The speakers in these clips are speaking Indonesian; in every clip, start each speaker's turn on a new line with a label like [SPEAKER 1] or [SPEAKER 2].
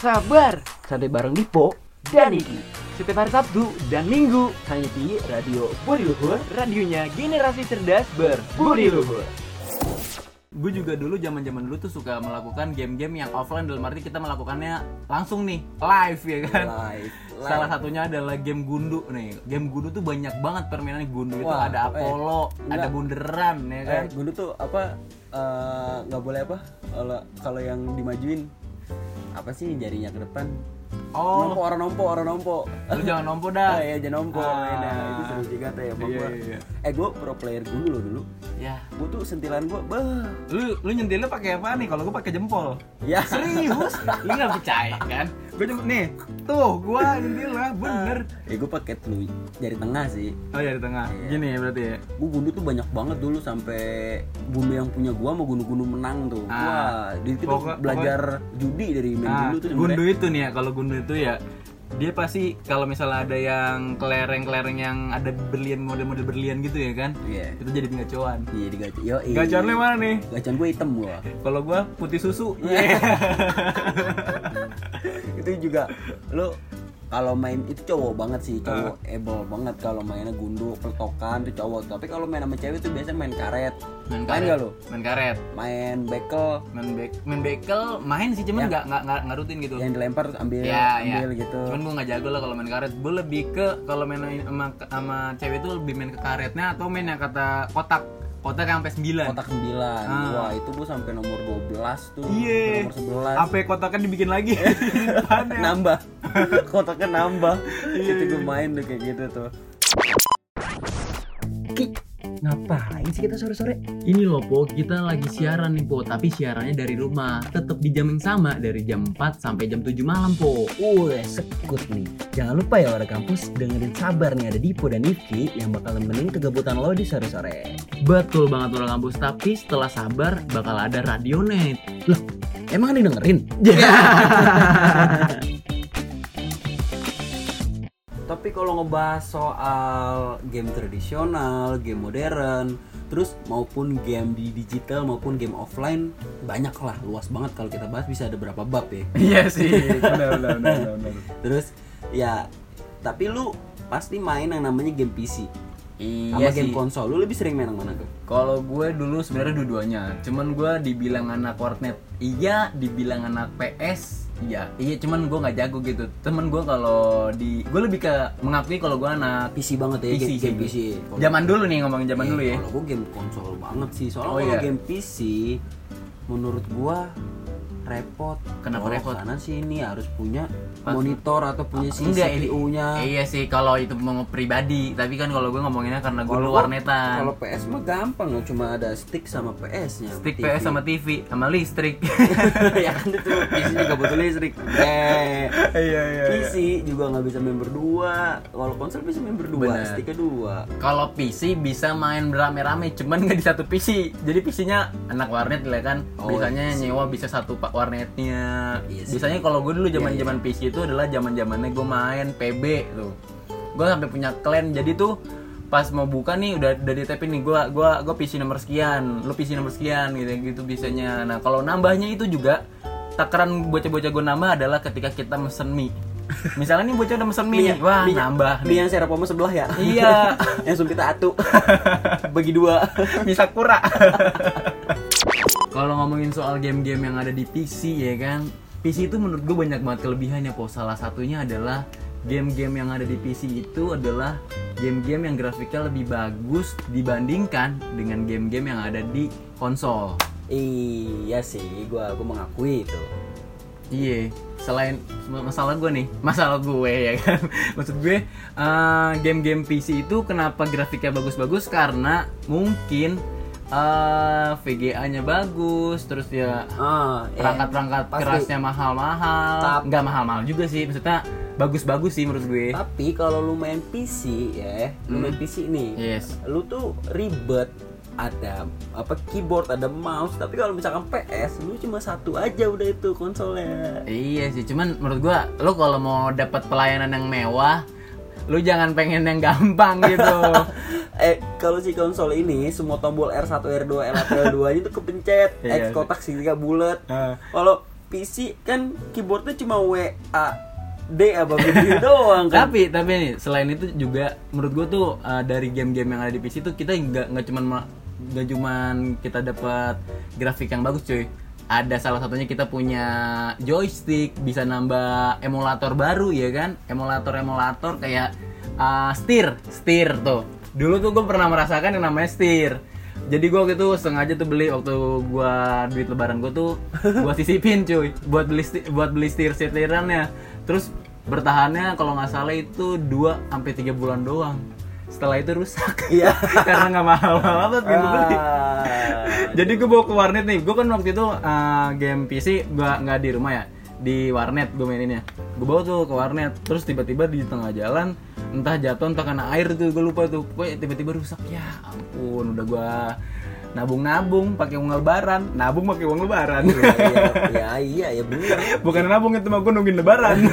[SPEAKER 1] Sabar, santai bareng Dipo dan Iki. Setiap hari Sabtu dan Minggu hanya di Radio Budi Luhur, radionya generasi cerdas berbudi luhur.
[SPEAKER 2] gue juga dulu zaman zaman dulu tuh suka melakukan game-game yang offline dalam arti kita melakukannya langsung nih live ya kan
[SPEAKER 3] Live, live.
[SPEAKER 2] salah satunya adalah game gundu nih game gundu tuh banyak banget permainan gundu itu
[SPEAKER 3] Wah,
[SPEAKER 2] ada
[SPEAKER 3] eh,
[SPEAKER 2] Apollo ada
[SPEAKER 3] enggak.
[SPEAKER 2] bunderan ya kan
[SPEAKER 3] Eh, gundu tuh apa eh, nggak boleh apa kalau kalau yang dimajuin apa sih jarinya ke depan?
[SPEAKER 2] Oh.
[SPEAKER 3] Nompo orang nompo orang nompo.
[SPEAKER 2] Lu jangan nompo dah.
[SPEAKER 3] Ah ya jangan nompo.
[SPEAKER 2] Ah.
[SPEAKER 3] nah, itu seru juga tuh ya
[SPEAKER 2] Iya, iya, iya.
[SPEAKER 3] eh gue pro player gundu loh dulu.
[SPEAKER 2] Ya.
[SPEAKER 3] Gue tuh sentilan gue bah.
[SPEAKER 2] Lu lu nyentilnya pakai apa nih? Kalau gue pakai jempol.
[SPEAKER 3] Ya.
[SPEAKER 2] Serius? Lu nggak percaya kan gue cuma nih. Tuh gue nyentilnya bener.
[SPEAKER 3] Eh gue pakai telu jari tengah sih.
[SPEAKER 2] Oh ya di tengah.
[SPEAKER 3] Iya.
[SPEAKER 2] gini ya berarti ya?
[SPEAKER 3] Gue gundu tuh banyak banget dulu sampai gundu yang punya gua mau gundu-gundu menang tuh.
[SPEAKER 2] Ah.
[SPEAKER 3] wah di situ
[SPEAKER 2] Pokok-
[SPEAKER 3] belajar judi dari main gundu tuh
[SPEAKER 2] gundu
[SPEAKER 3] sebenarnya.
[SPEAKER 2] itu nih ya, kalau gundu itu ya dia pasti kalau misalnya ada yang kelereng-kelereng yang ada berlian model-model berlian gitu ya kan
[SPEAKER 3] iya.
[SPEAKER 2] itu jadi gacuan
[SPEAKER 3] iya di gacha yo
[SPEAKER 2] gacuan lu yang mana nih?
[SPEAKER 3] Gacan gue hitam gua.
[SPEAKER 2] Kalau gua putih susu.
[SPEAKER 3] Iya. itu juga lo kalau main itu cowok banget sih cowok
[SPEAKER 2] Ah.
[SPEAKER 3] able banget kalau mainnya gundu peletokan tuh cowok. Tapi kalau main sama cewek tuh biasanya main karet.
[SPEAKER 2] Main
[SPEAKER 3] main
[SPEAKER 2] karet.
[SPEAKER 3] gak lo
[SPEAKER 2] main karet.
[SPEAKER 3] Main bekel.
[SPEAKER 2] Main bek main bekel main sih cuman
[SPEAKER 3] Yang-
[SPEAKER 2] nggak nggak nggak nggak rutin gitu.
[SPEAKER 3] Yang dilempar ambil
[SPEAKER 2] ya ya.
[SPEAKER 3] ambil gitu.
[SPEAKER 2] Cuman gua nggak jago lah kalau main karet. Gua lebih ke kalau main sama sama cewek itu lebih main ke karetnya atau main yang kata kotak kotak yang sampai 9
[SPEAKER 3] kotak 9
[SPEAKER 2] Ah.
[SPEAKER 3] wah itu gue sampai nomor 12 tuh.
[SPEAKER 2] Iya.
[SPEAKER 3] nomor 11
[SPEAKER 2] apa kotaknya dibikin lagi.
[SPEAKER 3] Nambah. Kotaknya nambah.
[SPEAKER 2] Iya,
[SPEAKER 3] itu gue main tuh kayak gitu tuh.
[SPEAKER 1] Ki, ngapain sih kita sore-sore?
[SPEAKER 2] Ini loh Po, kita lagi siaran nih Po, tapi siarannya dari rumah. Tetap di jam yang sama dari jam 4 sampai jam 7 malam Po.
[SPEAKER 1] Wih, sekut nih. Jangan lupa ya warga kampus dengerin sabar nih ada Dipo dan Ifki yang bakal nemenin kegabutan lo di sore-sore.
[SPEAKER 2] Betul banget orang kampus, tapi setelah sabar bakal ada radionet.
[SPEAKER 1] Emang ada dengerin?
[SPEAKER 3] Tapi kalau ngebahas soal game tradisional, game modern, terus maupun game di digital maupun game offline banyak lah, luas banget kalau kita bahas bisa ada berapa bab ya.
[SPEAKER 2] Iya sih, benar benar benar. benar.
[SPEAKER 3] Terus ya, tapi lu pasti main yang namanya game PC
[SPEAKER 2] Iya
[SPEAKER 3] sama game
[SPEAKER 2] sih.
[SPEAKER 3] konsol. Lu lebih sering main yang mana tuh?
[SPEAKER 2] Kalau gue dulu sebenarnya dua-duanya, cuman gue dibilang anak warnet iya, dibilang anak PS iya, iya cuman gue nggak jago gitu. Temen gue kalau di, gue lebih ke mengakui kalau gue anak
[SPEAKER 3] PC banget ya,
[SPEAKER 2] PC
[SPEAKER 3] game, game
[SPEAKER 2] gue.
[SPEAKER 3] PC.
[SPEAKER 2] Zaman dulu nih ngomongin zaman
[SPEAKER 3] Iya,
[SPEAKER 2] dulu ya.
[SPEAKER 3] Kalau gue game konsol banget sih. Soalnya
[SPEAKER 2] Oh,
[SPEAKER 3] kalau
[SPEAKER 2] iya.
[SPEAKER 3] game PC menurut gua repot.
[SPEAKER 2] Kenapa
[SPEAKER 3] Oh,
[SPEAKER 2] repot?
[SPEAKER 3] Karena sih ini harus punya
[SPEAKER 2] Pas-
[SPEAKER 3] monitor atau punya
[SPEAKER 2] ini-
[SPEAKER 3] CPU-nya.
[SPEAKER 2] Iya sih kalau itu mau pribadi, tapi kan kalau gue ngomonginnya karena gue
[SPEAKER 3] Kalau
[SPEAKER 2] lu
[SPEAKER 3] gua-
[SPEAKER 2] warnetan.
[SPEAKER 3] Kalau PS mah gampang ya, cuma ada stick sama PS-nya.
[SPEAKER 2] Stick PS sama TV sama listrik.
[SPEAKER 3] ya kan itu PC juga butuh listrik. Eh,
[SPEAKER 2] Iya iya.
[SPEAKER 3] PC juga nggak bisa main berdua. Kalau konsol bisa main berdua,
[SPEAKER 2] Bener.
[SPEAKER 3] sticknya dua.
[SPEAKER 2] Kalau PC bisa main berame-rame, cuman nggak di satu PC. Jadi PC-nya anak warnet lah kan.
[SPEAKER 3] Oh,
[SPEAKER 2] Biasanya
[SPEAKER 3] iya
[SPEAKER 2] nyewa bisa satu pak warnetnya.
[SPEAKER 3] Iya sih.
[SPEAKER 2] Biasanya kalau gue dulu zaman-zaman
[SPEAKER 3] Iya,
[SPEAKER 2] PC itu adalah zaman-zamannya gue main PB tuh. Gue sampai punya clan. Jadi tuh pas mau buka nih udah udah ditepin nih gua gua gua PC nomor sekian, lu PC nomor sekian gitu gitu bisanya. Nah, kalau nambahnya itu juga takaran bocah-bocah gue nambah adalah ketika kita mesen mie. Misalnya nih bocah udah mesen mie, nih, wah
[SPEAKER 3] mie-
[SPEAKER 2] nambah
[SPEAKER 3] Mie
[SPEAKER 2] nih.
[SPEAKER 3] yang serapoma sebelah ya?
[SPEAKER 2] Iya.
[SPEAKER 3] yang sumpit atu. Bagi dua.
[SPEAKER 2] mie sakura. Kalau ngomongin soal game-game yang ada di PC ya kan, PC itu menurut gue banyak banget kelebihannya po. Salah satunya adalah game-game yang ada di PC itu adalah game-game yang grafiknya lebih bagus dibandingkan dengan game-game yang ada di konsol.
[SPEAKER 3] Iya sih, gua gua mengakui itu.
[SPEAKER 2] Iya, selain masalah gue nih, masalah gue ya kan. Maksud gue eh, game-game PC itu kenapa grafiknya bagus-bagus karena mungkin eh, VGA-nya bagus, terus ya
[SPEAKER 3] Ah, eh,
[SPEAKER 2] perangkat-perangkat
[SPEAKER 3] pasti.
[SPEAKER 2] kerasnya mahal-mahal. Nggak mahal-mahal juga sih, maksudnya bagus-bagus sih menurut gue.
[SPEAKER 3] Tapi kalau lu main PC ya, lu
[SPEAKER 2] Hmm.
[SPEAKER 3] main PC nih,
[SPEAKER 2] Yes.
[SPEAKER 3] lu tuh ribet ada apa keyboard, ada mouse. Tapi kalau misalkan PS, lu cuma satu aja udah itu konsolnya.
[SPEAKER 2] Iya sih, cuman menurut gua lo kalau mau dapat pelayanan yang mewah, lu jangan pengen yang gampang gitu.
[SPEAKER 3] eh kalau si konsol ini semua tombol R1, R2, L1, L2 itu kepencet,
[SPEAKER 2] Iya
[SPEAKER 3] X kotak segitiga bulat.
[SPEAKER 2] Nah.
[SPEAKER 3] Kalau PC kan keyboardnya cuma W A D apa begitu doang kan.
[SPEAKER 2] tapi tapi nih selain itu juga menurut gue tuh uh, dari game-game yang ada di PC tuh kita nggak nggak cuman ma- nggak cuman kita dapat grafik yang bagus cuy ada salah satunya kita punya joystick bisa nambah emulator baru ya kan? Emulator emulator kayak uh, steer steer tuh. Dulu tuh gue pernah merasakan yang namanya steer. Jadi gue waktu itu sengaja tuh beli waktu gua duit lebaran gue tuh gua sisipin cuy buat beli buat beli steer setirannya. Terus bertahannya kalau nggak salah itu 2 sampai tiga bulan doang setelah itu rusak.
[SPEAKER 3] Iya.
[SPEAKER 2] karena nggak mahal mahal banget gitu. Beli
[SPEAKER 3] Ah.
[SPEAKER 2] jadi gue bawa ke warnet nih. Gue kan waktu itu uh, game PC gue nggak di rumah ya. Di warnet gue maininnya. Gue bawa tuh ke warnet. Terus tiba-tiba di tengah jalan entah jatuh entah kena air tuh gue lupa tuh. Pokoknya tiba-tiba rusak. Ya ampun udah gue nabung-nabung pakai uang lebaran. Nabung pakai uang lebaran.
[SPEAKER 3] Iya, iya, iya, iya, ya bener.
[SPEAKER 2] bukan nabung itu mah gue nungguin lebaran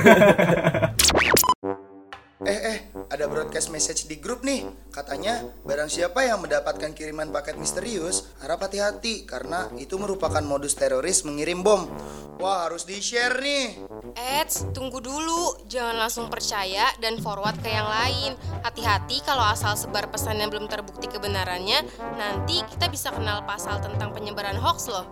[SPEAKER 4] broadcast message di grup nih. Katanya barang siapa yang mendapatkan kiriman paket misterius, harap hati-hati karena itu merupakan modus teroris mengirim bom. Wah, harus di-share nih.
[SPEAKER 5] Eits, tunggu dulu. Jangan langsung percaya dan forward ke yang lain. Hati-hati kalau asal sebar pesan yang belum terbukti kebenarannya, nanti kita bisa kenal pasal tentang penyebaran hoax loh.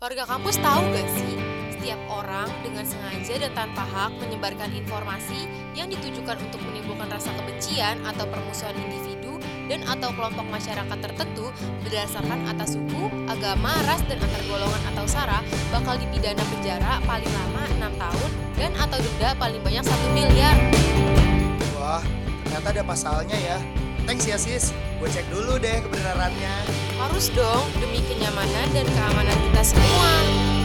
[SPEAKER 5] Warga kampus tahu gak sih? Setiap orang dengan sengaja dan tanpa hak menyebarkan informasi yang ditujukan untuk menimbulkan rasa kebencian atau permusuhan individu dan atau kelompok masyarakat tertentu berdasarkan atas suku, agama, ras, dan antar golongan atau sara bakal dipidana penjara paling lama 6 tahun dan atau denda paling banyak 1 miliar.
[SPEAKER 4] Wah, ternyata ada pasalnya ya. Thanks ya sis, gue cek dulu deh kebenarannya.
[SPEAKER 5] Harus dong demi kenyamanan dan keamanan kita semua.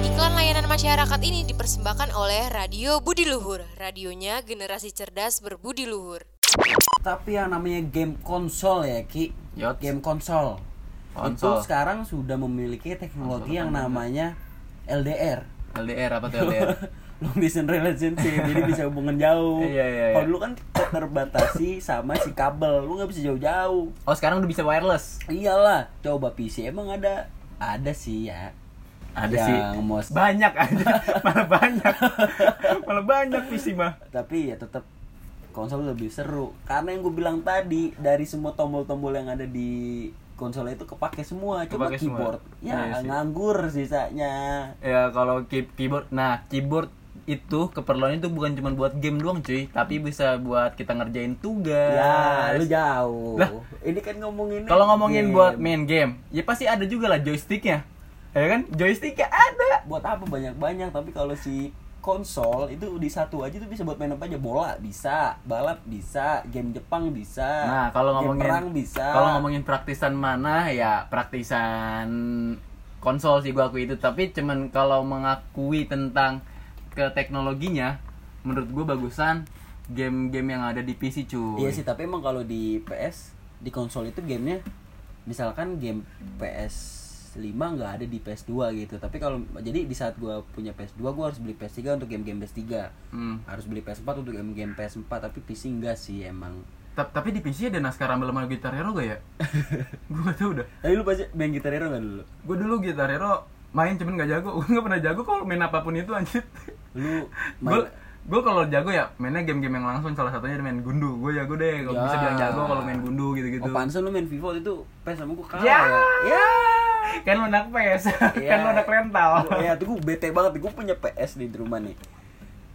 [SPEAKER 5] Iklan layanan masyarakat ini dipersembahkan oleh Radio Budi Luhur. Radionya generasi cerdas berbudi luhur.
[SPEAKER 3] Tapi yang namanya game konsol ya Ki
[SPEAKER 2] Yots.
[SPEAKER 3] Game konsol,
[SPEAKER 2] Konsol.
[SPEAKER 3] Itu sekarang sudah memiliki teknologi yang namanya LDR
[SPEAKER 2] LDR apa tuh LDR
[SPEAKER 3] Long distance relationship Jadi bisa hubungan jauh
[SPEAKER 2] Iya, iya, iya.
[SPEAKER 3] Kalau dulu kan terbatasi sama si kabel Lu gak bisa jauh-jauh
[SPEAKER 2] oh sekarang udah bisa wireless
[SPEAKER 3] Iyalah Coba PC emang ada Ada sih ya
[SPEAKER 2] ada
[SPEAKER 3] Yang
[SPEAKER 2] sih.
[SPEAKER 3] mau
[SPEAKER 2] banyak aja. Malah banyak. Malah banyak PC mah
[SPEAKER 3] tapi ya tetap konsol lebih seru. Karena yang gue bilang tadi dari semua tombol-tombol yang ada di konsol itu kepake semua. Coba
[SPEAKER 2] Kepake semua.
[SPEAKER 3] keyboard. Ya
[SPEAKER 2] Iya sih.
[SPEAKER 3] nganggur sisanya.
[SPEAKER 2] Ya kalau key- keyboard nah keyboard itu keperluannya itu bukan cuma buat game doang cuy. Tapi bisa buat kita ngerjain tugas.
[SPEAKER 3] Ya lu jauh.
[SPEAKER 2] Lah.
[SPEAKER 3] ini kan ngomongin
[SPEAKER 2] kalau ngomongin
[SPEAKER 3] game.
[SPEAKER 2] buat main game ya pasti ada juga lah joysticknya ya kan? Joysticknya ada.
[SPEAKER 3] Buat apa? Banyak-banyak. Tapi kalau si konsol itu di satu aja tuh bisa buat main apa aja? Bola bisa balap bisa game Jepang bisa
[SPEAKER 2] nah kalau
[SPEAKER 3] game
[SPEAKER 2] ngomongin
[SPEAKER 3] perang bisa.
[SPEAKER 2] kalau ngomongin praktisan mana? Ya praktisan konsol sih gua akui itu. Tapi cuman kalau mengakui tentang ke teknologinya menurut gua bagusan game-game yang ada di PC cuy.
[SPEAKER 3] Iya sih, tapi emang kalau di PS di konsol itu gamenya misalkan game PS 5 nggak ada di PS2 gitu. Tapi kalau jadi di saat gua punya PS2 gua harus beli PS3 untuk game-game PS3.
[SPEAKER 2] Hmm.
[SPEAKER 3] Harus beli PS4 untuk game-game PS4, tapi PC enggak sih emang.
[SPEAKER 2] Ta- tapi di PC ada naskah Rumble sama Guitar Hero gak ya? gue gak tau udah
[SPEAKER 3] Tapi lu pasti main Guitar Hero nggak dulu?
[SPEAKER 2] Gue dulu Guitar Hero main cuman gak jago Gue gak pernah jago kalau main apa pun itu anjir
[SPEAKER 3] Lu
[SPEAKER 2] Gue
[SPEAKER 3] main
[SPEAKER 2] gue kalau jago ya mainnya game-game yang langsung salah satunya main gundu gue jago deh kalau
[SPEAKER 3] Ya.
[SPEAKER 2] bisa bilang jago kalau main gundu gitu-gitu
[SPEAKER 3] Oh, pantesan lu main Vivo itu PS sama gua kalah
[SPEAKER 2] Ya.
[SPEAKER 3] ya. Ya.
[SPEAKER 2] Kan lo anak PS
[SPEAKER 3] Iya.
[SPEAKER 2] kan lo anak rental
[SPEAKER 3] Ya, tuh gue bete banget. Gue punya PS di rumah nih.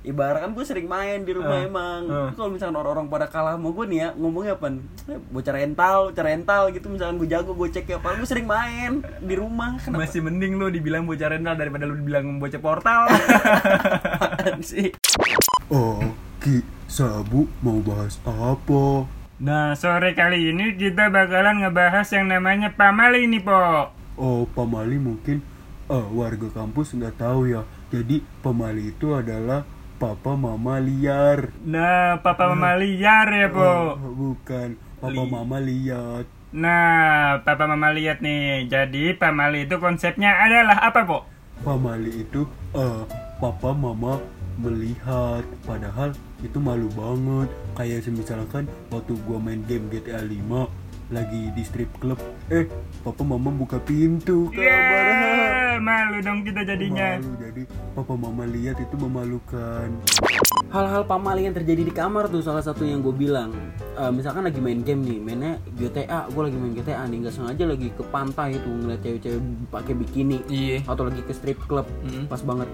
[SPEAKER 3] Ibarat kan gue sering main di rumah
[SPEAKER 2] Eh,
[SPEAKER 3] emang.
[SPEAKER 2] eh.
[SPEAKER 3] Kalau misalkan orang-orang pada kalah sama gue nih ya, ngomongnya apa? Eh, Bocah rental, bocah rental gitu. Misalkan gue jago, gue cek ya apa. Gue sering main di rumah. Kenapa
[SPEAKER 2] masih mending lo dibilang bocah rental daripada lo dibilang bocah portal
[SPEAKER 3] sih?
[SPEAKER 6] Oh, Ki, Sabu mau bahas apa?
[SPEAKER 7] Nah, sore kali ini kita bakalan ngebahas yang namanya pamali nih, Po.
[SPEAKER 6] Oh, Pamali mungkin eh, warga kampus nggak tahu ya. Jadi Pamali itu adalah papa mama liar.
[SPEAKER 7] Nah, papa mama liar ya,
[SPEAKER 6] Oh,
[SPEAKER 7] Po.
[SPEAKER 6] bukan, papa mama lihat.
[SPEAKER 7] Nah, papa mama lihat nih. Jadi, pamali itu konsepnya adalah apa, Po?
[SPEAKER 6] Pamali itu eh papa mama melihat padahal itu malu banget kayak semisalkan waktu gua main game GTA 5 lagi di strip club. Eh papa mama buka pintu kamar
[SPEAKER 7] Yeah, malu dong kita jadinya.
[SPEAKER 6] Malu jadi. Papa mama lihat itu memalukan.
[SPEAKER 3] hal-hal pamali yang terjadi di kamar tuh salah satu yang gue bilang. Eh, misalkan lagi main game nih mainnya GTA gue lagi main GTA nih nggak sengaja lagi ke pantai tuh ngeliat cewek-cewek pakai bikini.
[SPEAKER 2] Iya.
[SPEAKER 3] atau lagi ke strip club. Pas banget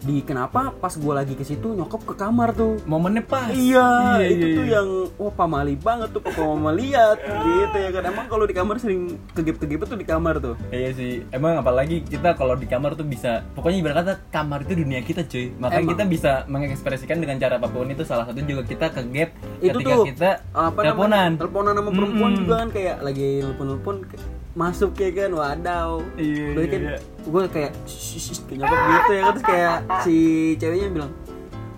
[SPEAKER 3] di kenapa pas gue lagi ke situ nyokap ke kamar tuh
[SPEAKER 2] Momennya pas.
[SPEAKER 3] Iya,
[SPEAKER 2] Iya,
[SPEAKER 3] itu
[SPEAKER 2] iya,
[SPEAKER 3] tuh
[SPEAKER 2] iya.
[SPEAKER 3] yang wah pamali banget tuh papa mama lihat gitu ya kan emang kalau di kamar sering kegep-kegep tuh di kamar tuh
[SPEAKER 2] Iya sih, emang apalagi kita kalau di kamar tuh bisa Pokoknya ibarat kata kamar itu dunia kita cuy Makanya
[SPEAKER 3] Emang.
[SPEAKER 2] kita bisa mengekspresikan dengan cara apa pun itu Salah satu juga kita ke gap
[SPEAKER 3] itu
[SPEAKER 2] ketika
[SPEAKER 3] tuh
[SPEAKER 2] kita
[SPEAKER 3] apa
[SPEAKER 2] teleponan
[SPEAKER 3] teleponan sama perempuan
[SPEAKER 2] Mm-mm.
[SPEAKER 3] juga kan kayak lagi telepon-telepon ke- masuk ya kan wadaw.
[SPEAKER 2] Iya,
[SPEAKER 3] Berarti kan
[SPEAKER 2] iya.
[SPEAKER 3] gue kayak nyokap gitu ya. Kan terus kayak si ceweknya bilang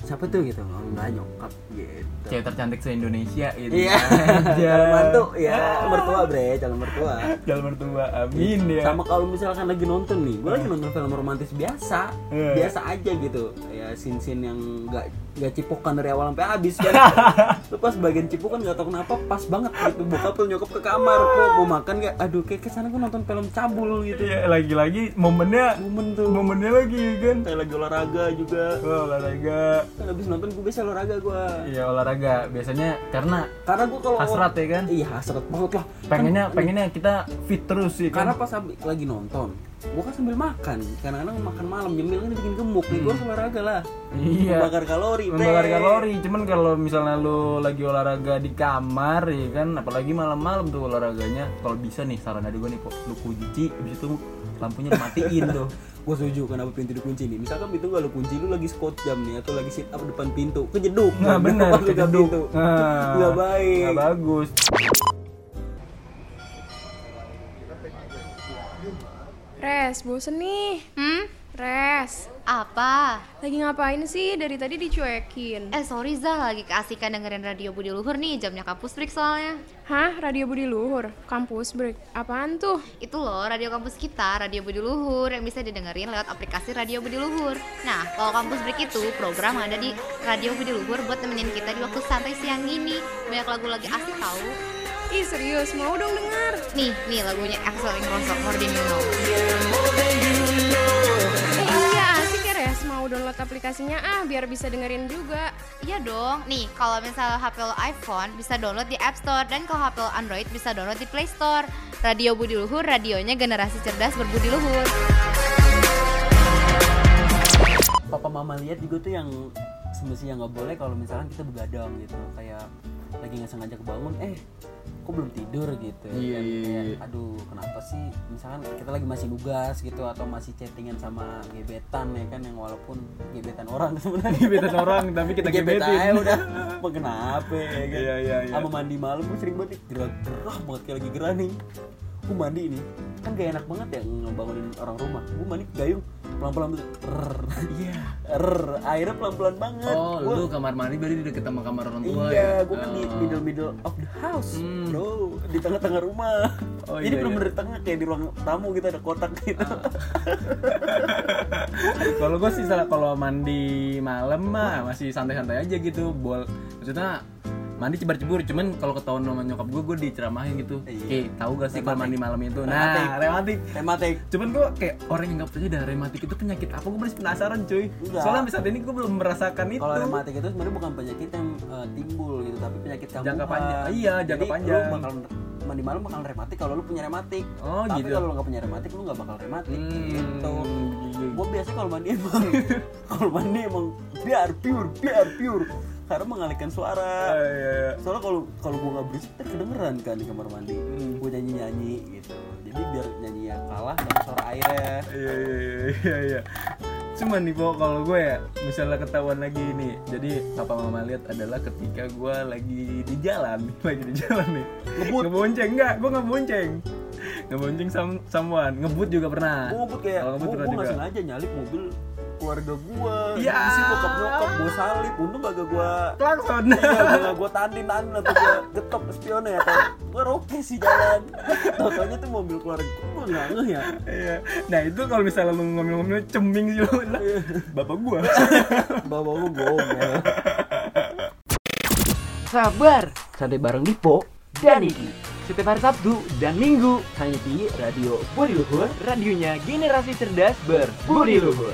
[SPEAKER 3] siapa tuh? Gitu. Oh, enggak nyokap gitu.
[SPEAKER 2] Cewek tercantik se-Indonesia gitu.
[SPEAKER 3] Iya. Calon mantu. Ya mertua bre calon mertua.
[SPEAKER 2] Calon mertua, amin ya.
[SPEAKER 3] Sama kalau misalkan lagi nonton nih gue lagi nonton film romantis biasa.
[SPEAKER 2] Iya.
[SPEAKER 3] biasa aja gitu ya scene yang nggak nggak cipokan dari awal sampai habis kan. Lu pas bagian cipokan nggak tahu kenapa pas banget gitu. Bokap tuh nyokap ke kamar kok mau makan kayak aduh kayak ke sana gue nonton film cabul gitu.
[SPEAKER 2] Iya, lagi-lagi momennya
[SPEAKER 3] momen tuh.
[SPEAKER 2] Momennya lagi kan?
[SPEAKER 3] Kayak lagi olahraga juga.
[SPEAKER 2] Wah, olahraga.
[SPEAKER 3] Kan habis nonton gue biasa olahraga gue
[SPEAKER 2] Iya olahraga, biasanya karena
[SPEAKER 3] karena gue kalau
[SPEAKER 2] hasrat ya kan?
[SPEAKER 3] Iya hasrat banget lah.
[SPEAKER 2] Pengennya, pengennya kita fit terus sih
[SPEAKER 3] karena
[SPEAKER 2] kan
[SPEAKER 3] pas habis- lagi nonton gue kan sambil makan kadang-kadang makan malam nyemil kan bikin gemuk nih gue harus olahraga lah.
[SPEAKER 2] Iya.
[SPEAKER 3] Membakar kalori
[SPEAKER 2] membakar kalori cuman kalau misalnya lu lagi olahraga di kamar ya kan apalagi malam-malam tuh olahraganya. Kalau bisa nih saran dari gue nih lu kunci habis itu lampunya dimatiin tuh.
[SPEAKER 3] Gue setuju kenapa pintu dikunci nih? Misalkan pintu gak lu kunci lu lagi squat jam nih atau lagi sit up depan pintu kejeduk.
[SPEAKER 2] Nah
[SPEAKER 3] buka
[SPEAKER 2] kejeduk. nah,
[SPEAKER 3] nggak baik.
[SPEAKER 2] nggak bagus
[SPEAKER 8] Res, bosen nih.
[SPEAKER 9] Hmm?
[SPEAKER 8] Res,
[SPEAKER 9] Apa?
[SPEAKER 8] lagi ngapain sih? Dari tadi dicuekin.
[SPEAKER 9] Eh sorry Zah, lagi keasikan dengerin radio Budi Luhur nih, jamnya kampus break soalnya
[SPEAKER 8] Hah? Radio Budi Luhur? Kampus break? Apaan tuh?
[SPEAKER 9] Itu loh, radio kampus kita, Radio Budi Luhur Yang bisa didengerin lewat aplikasi Radio Budi Luhur Nah, kalau kampus break itu program ada di Radio Budi Luhur Buat nemenin kita di waktu santai siang gini Banyak lagu lagi asik tahu
[SPEAKER 8] Ih serius, mau dong denger.
[SPEAKER 9] Nih, nih lagunya Axel Ingrosso, More Than You Know
[SPEAKER 8] Eh iya asik ya Res, mau download aplikasinya ah biar bisa dengerin juga.
[SPEAKER 9] Iya dong, nih kalau misalnya HP lo iPhone bisa download di App Store dan kalau HP lo Android bisa download di Play Store. Radio Budi Luhur, radionya generasi cerdas berbudi luhur.
[SPEAKER 3] papa mama lihat juga tuh yang semestinya nggak boleh kalau misalkan kita begadang gitu kayak lagi nggak sengaja kebangun eh kok belum tidur gitu
[SPEAKER 2] Iya,
[SPEAKER 3] kan?
[SPEAKER 2] iya,
[SPEAKER 3] Kayak,
[SPEAKER 2] iya.
[SPEAKER 3] aduh kenapa sih? Misalkan kita lagi masih nugas gitu atau masih chattingan sama gebetan ya kan yang walaupun gebetan orang sebenarnya.
[SPEAKER 2] Gebetan orang tapi kita
[SPEAKER 3] Gebet
[SPEAKER 2] gebetin.
[SPEAKER 3] aja udah. Kenapa ya kan?
[SPEAKER 2] Iya, iya, iya.
[SPEAKER 3] sama mandi malam gue sering banget gerah-gerah banget kayak lagi gerah nih. Gue mandi nih kan gak enak banget ya ngebangunin orang rumah. Gue mandi gayung pelan-pelan tuh. Iya. Airnya pelan-pelan banget.
[SPEAKER 2] Oh
[SPEAKER 3] Gua-
[SPEAKER 2] lu kamar mandi berarti di deket sama kamar orang tua
[SPEAKER 3] iya
[SPEAKER 2] ya?
[SPEAKER 3] gue kan di
[SPEAKER 2] Oh.
[SPEAKER 3] middle middle of the house
[SPEAKER 2] Hmm.
[SPEAKER 3] bro. Di tengah-tengah rumah.
[SPEAKER 2] Oh,
[SPEAKER 3] jadi
[SPEAKER 2] iya,
[SPEAKER 3] bener-bener di tengah kayak di ruang tamu kita ada kotak gitu.
[SPEAKER 2] Kalau gue sih kalau mandi malam mah masih santai-santai aja gitu. Bol maksudnya mandi cebar-cebur cuman kalau ketahuan sama nyokap gue gue diceramahin gitu
[SPEAKER 3] Iya.
[SPEAKER 2] kayak tahu gak sih kalau
[SPEAKER 3] Rematik.
[SPEAKER 2] mandi malam itu
[SPEAKER 3] Rematik.
[SPEAKER 2] nah rematik
[SPEAKER 3] tematik
[SPEAKER 2] cuman gue kayak orang yang nggak percaya dah rematik itu penyakit apa gue masih penasaran cuy
[SPEAKER 3] Enggak.
[SPEAKER 2] soalnya sampai saat ini gue belum merasakan itu
[SPEAKER 3] kalau rematik itu sebenarnya bukan penyakit yang eh, timbul gitu tapi penyakit kambuhan
[SPEAKER 2] Jangka panjang. Iya, jangka
[SPEAKER 3] Jadi,
[SPEAKER 2] panjang.
[SPEAKER 3] lu bakal mandi malam bakal rematik kalau lu punya rematik
[SPEAKER 2] Oh,
[SPEAKER 3] tapi
[SPEAKER 2] gitu.
[SPEAKER 3] kalau lu nggak punya rematik lu nggak bakal rematik
[SPEAKER 2] Hmm,
[SPEAKER 3] gitu
[SPEAKER 2] gitu.
[SPEAKER 3] gue biasanya kalau mandi emang kalau mandi emang biar pure biar pure karena mengalihkan suara
[SPEAKER 2] Ah, iya, iya.
[SPEAKER 3] soalnya kalau kalau gue nggak berisik kan kedengeran kan di kamar mandi
[SPEAKER 2] Hmm.
[SPEAKER 3] gue nyanyi nyanyi gitu jadi biar nyanyi yang kalah sama suara airnya
[SPEAKER 2] Iya iya iya iya iya. Cuman nih kok kalau gue ya misalnya ketahuan lagi nih. Jadi papa mama lihat adalah ketika gue lagi di jalan, lagi di jalan nih.
[SPEAKER 3] Ngebut.
[SPEAKER 2] Ngebonceng enggak? Gue ngebonceng. Ngebonceng sam someone, ngebut juga pernah.
[SPEAKER 3] gue ngebut kayak
[SPEAKER 2] Kalau ngebut
[SPEAKER 3] gue
[SPEAKER 2] pernah
[SPEAKER 3] nggak
[SPEAKER 2] juga.
[SPEAKER 3] sengaja nyalip mobil keluarga gue
[SPEAKER 2] Ya.
[SPEAKER 3] di situ bokap nyokap gue salip untung gak gue
[SPEAKER 2] Klakson.
[SPEAKER 3] iya gue gue tandin tandin atau gue getop spionnya atau gue roke sih jalan Taunya tuh mobil keluarga gue nggak ngeh ya
[SPEAKER 2] Iya. Nah itu kalau misalnya lu ngomel-ngomel ceming sih lu lah. Bapak gua.
[SPEAKER 3] bawa gue ngomel
[SPEAKER 1] Sabar, santai bareng Dipo dan Iki. setiap hari Sabtu dan Minggu hanya di Radio Budi Luhur, radionya generasi cerdas berbudi luhur.